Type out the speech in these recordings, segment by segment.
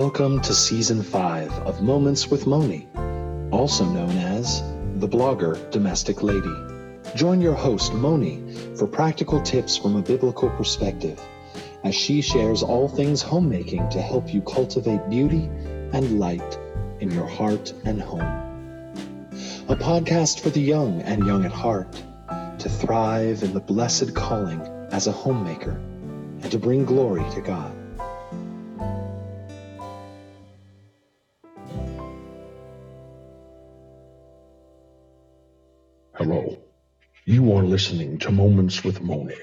Welcome to Season 5 of Moments with Moni, also known as the blogger Domestic Lady. Join your host, Moni, for practical tips from a biblical perspective as she shares all things homemaking to help you cultivate beauty and light in your heart and home. A podcast for the young and young at heart to thrive in the blessed calling as a homemaker and to bring glory to God. You are listening to Moments with Moni,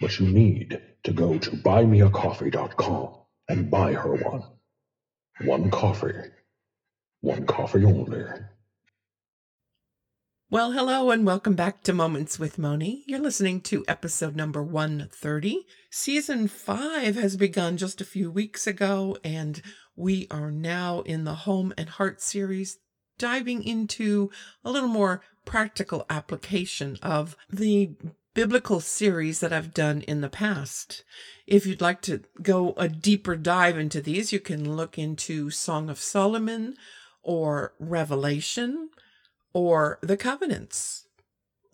but you need to go to buymeacoffee.com and buy her one. One coffee. One coffee only. Well, hello and welcome back to Moments with Moni. You're listening to episode number 130. Season 5 has begun just a few weeks ago, and we are now in the Home and Heart series, diving into a little more practical application of the biblical series that I've done in the past. If you'd like to go a deeper dive into these, you can look into Song of Solomon or Revelation or the covenants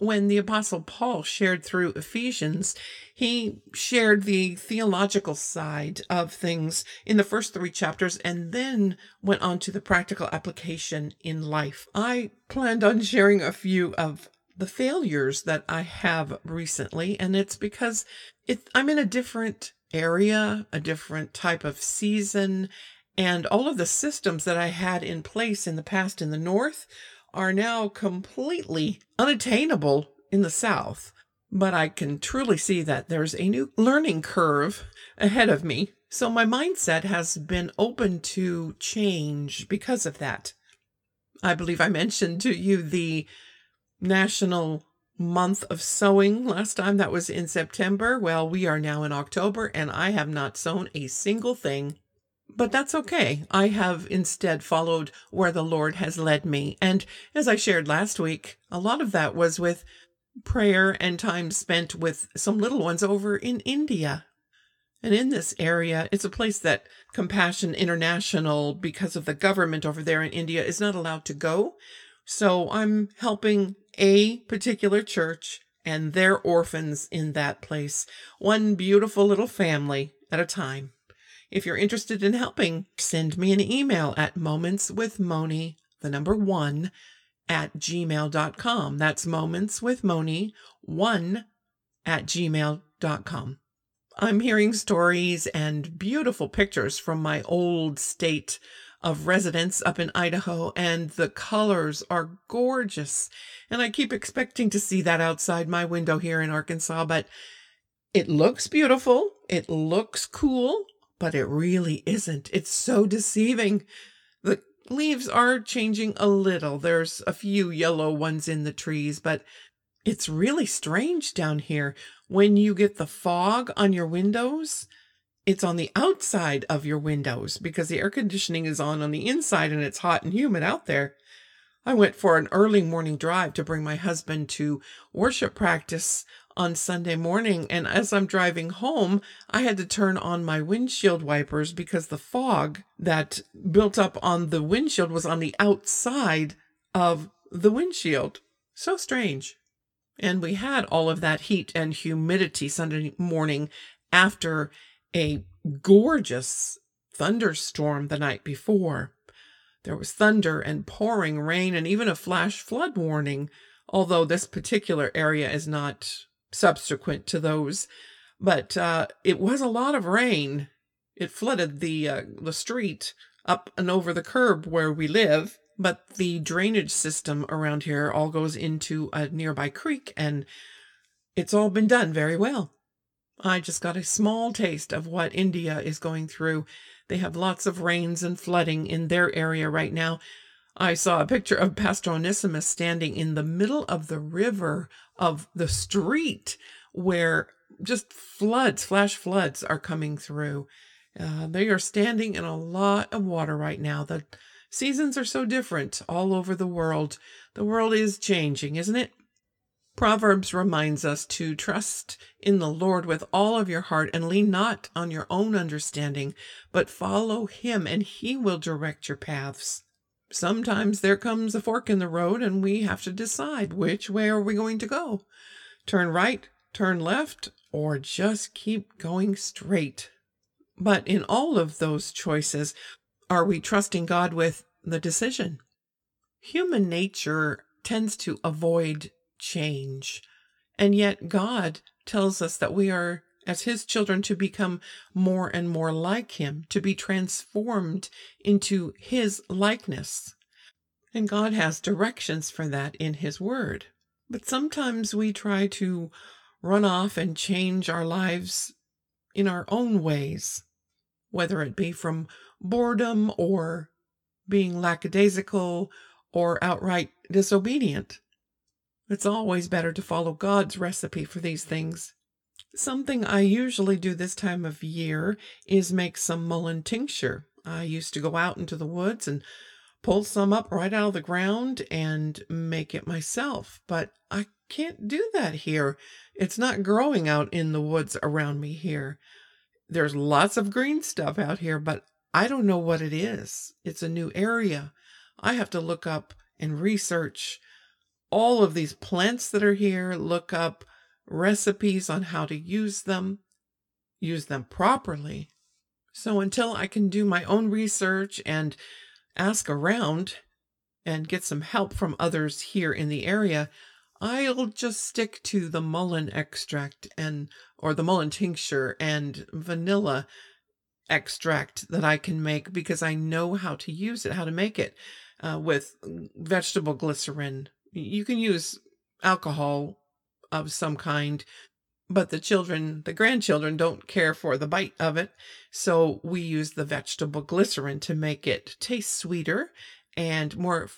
when the Apostle Paul shared through Ephesians, he shared the theological side of things in the first three chapters and then went on to the practical application in life. I planned on sharing a few of the failures that I have recently, and it's because it, I'm in a different area, a different type of season, and all of the systems that I had in place in the past in the North are now completely unattainable in the South. But I can truly see that there's a new learning curve ahead of me. So my mindset has been open to change because of that. I believe I mentioned to you the National Month of Sewing last time. That was in September. Well, we are now in October and I have not sewn a single thing but that's okay. I have instead followed where the Lord has led me. And as I shared last week, a lot of that was with prayer and time spent with some little ones over in India. And in this area, it's a place that Compassion International, because of the government over there in India, is not allowed to go. So I'm helping a particular church and their orphans in that place, one beautiful little family at a time. If you're interested in helping, send me an email at momentswithmoni, the number one, at gmail.com. That's momentswithmoni, one at gmail.com. I'm hearing stories and beautiful pictures from my old state of residence up in Idaho, and the colors are gorgeous. And I keep expecting to see that outside my window here in Arkansas, but it looks beautiful. It looks cool but it really isn't. It's so deceiving. The leaves are changing a little. There's a few yellow ones in the trees, but it's really strange down here. When you get the fog on your windows, it's on the outside of your windows because the air conditioning is on on the inside and it's hot and humid out there. I went for an early morning drive to bring my husband to worship practice on Sunday morning. And as I'm driving home, I had to turn on my windshield wipers because the fog that built up on the windshield was on the outside of the windshield. So strange. And we had all of that heat and humidity Sunday morning after a gorgeous thunderstorm the night before. There was thunder and pouring rain and even a flash flood warning, although this particular area is not subsequent to those. But uh, it was a lot of rain. It flooded the uh, the street up and over the curb where we live. But the drainage system around here all goes into a nearby creek, and it's all been done very well. I just got a small taste of what India is going through. They have lots of rains and flooding in their area right now. I saw a picture of Pastor Onesimus standing in the middle of the river of the street where just floods, flash floods are coming through. Uh, they are standing in a lot of water right now. The seasons are so different all over the world. The world is changing, isn't it? Proverbs reminds us to trust in the Lord with all of your heart and lean not on your own understanding, but follow him and he will direct your paths. Sometimes there comes a fork in the road and we have to decide which way are we going to go? Turn right, turn left, or just keep going straight. But in all of those choices, are we trusting God with the decision? Human nature tends to avoid change. And yet, God tells us that we are, as His children, to become more and more like Him, to be transformed into His likeness. And God has directions for that in His Word. But sometimes we try to run off and change our lives in our own ways, whether it be from boredom or being lackadaisical or outright disobedient. It's always better to follow God's recipe for these things. Something I usually do this time of year is make some mullein tincture. I used to go out into the woods and pull some up right out of the ground and make it myself, but I can't do that here. It's not growing out in the woods around me here. There's lots of green stuff out here, but I don't know what it is. It's a new area. I have to look up and research all of these plants that are here, look up recipes on how to use them, use them properly. So until I can do my own research and ask around and get some help from others here in the area, I'll just stick to the mullein extract and or the mullein tincture and vanilla extract that I can make because I know how to use it, how to make it uh, with vegetable glycerin, you can use alcohol of some kind, but the children, the grandchildren, don't care for the bite of it. So we use the vegetable glycerin to make it taste sweeter and more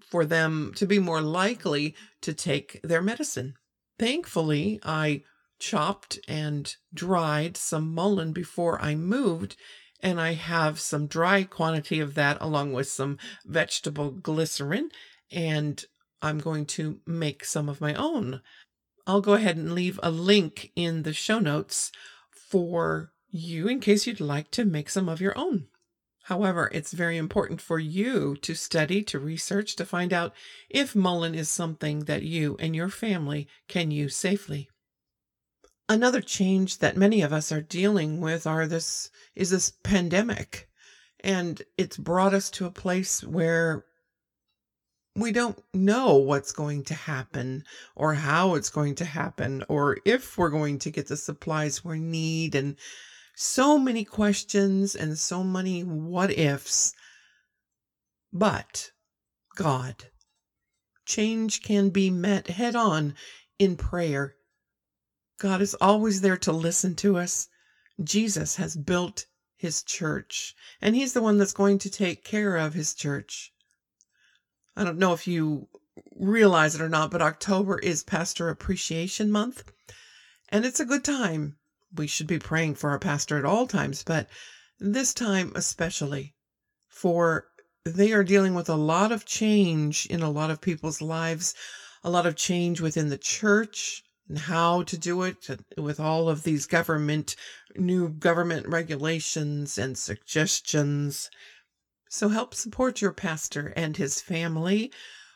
for them to be more likely to take their medicine. Thankfully, I chopped and dried some mullein before I moved, and I have some dry quantity of that along with some vegetable glycerin, and I'm going to make some of my own. I'll go ahead and leave a link in the show notes for you in case you'd like to make some of your own. However, it's very important for you to study, to research, to find out if mullein is something that you and your family can use safely. Another change that many of us are dealing with are this is this pandemic. And it's brought us to a place where we don't know what's going to happen or how it's going to happen or if we're going to get the supplies we need and so many questions and so many what ifs. But God, change can be met head on in prayer. God is always there to listen to us. Jesus has built his church, and he's the one that's going to take care of his church. I don't know if you realize it or not, but October is Pastor Appreciation Month, and it's a good time. We should be praying for our pastor at all times, but this time especially, for they are dealing with a lot of change in a lot of people's lives, a lot of change within the church and how to do it with all of these government, new government regulations and suggestions. So help support your pastor and his family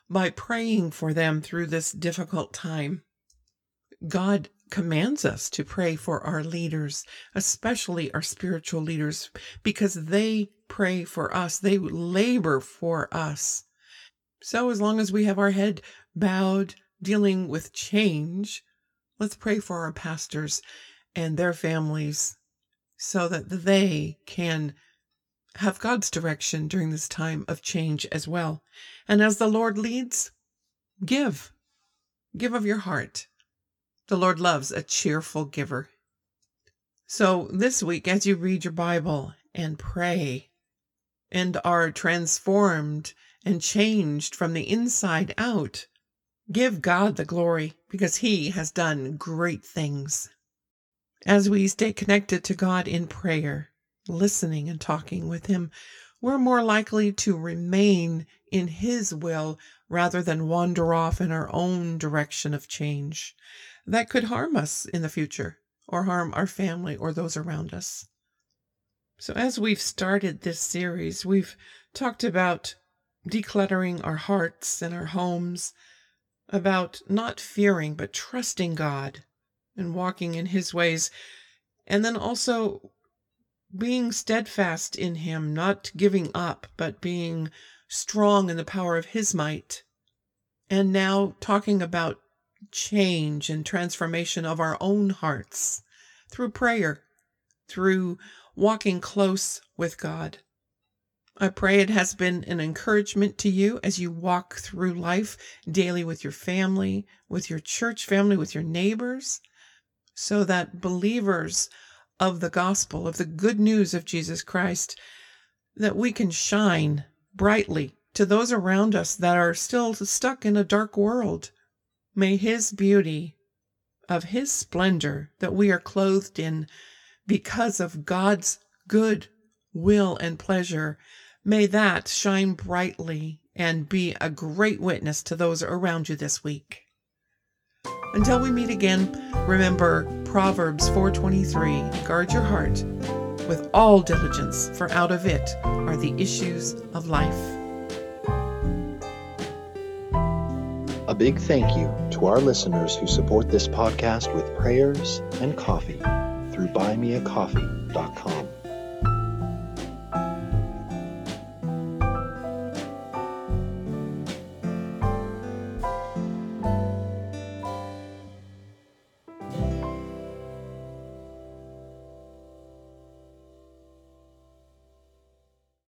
by praying for them through this difficult time. God commands us to pray for our leaders, especially our spiritual leaders, because they pray for us, they labor for us. So, as long as we have our head bowed, dealing with change, let's pray for our pastors and their families so that they can have God's direction during this time of change as well. And as the Lord leads, give. Give of your heart. The Lord loves a cheerful giver. So this week, as you read your Bible and pray and are transformed and changed from the inside out, give God the glory because He has done great things. As we stay connected to God in prayer, listening and talking with Him, we're more likely to remain in His will rather than wander off in our own direction of change that could harm us in the future or harm our family or those around us. So, as we've started this series, we've talked about decluttering our hearts and our homes, about not fearing but trusting God and walking in His ways, and then also being steadfast in Him, not giving up, but being strong in the power of His might. And now talking about change and transformation of our own hearts through prayer, through walking close with God. I pray it has been an encouragement to you as you walk through life daily with your family, with your church family, with your neighbors, so that believers of the gospel, of the good news of Jesus Christ, that we can shine brightly to those around us that are still stuck in a dark world. May His beauty, of His splendor that we are clothed in because of God's good will and pleasure, may that shine brightly and be a great witness to those around you this week. Until we meet again, remember Proverbs 4:23, guard your heart with all diligence, for out of it are the issues of life. A big thank you to our listeners who support this podcast with prayers and coffee through buymeacoffee.com.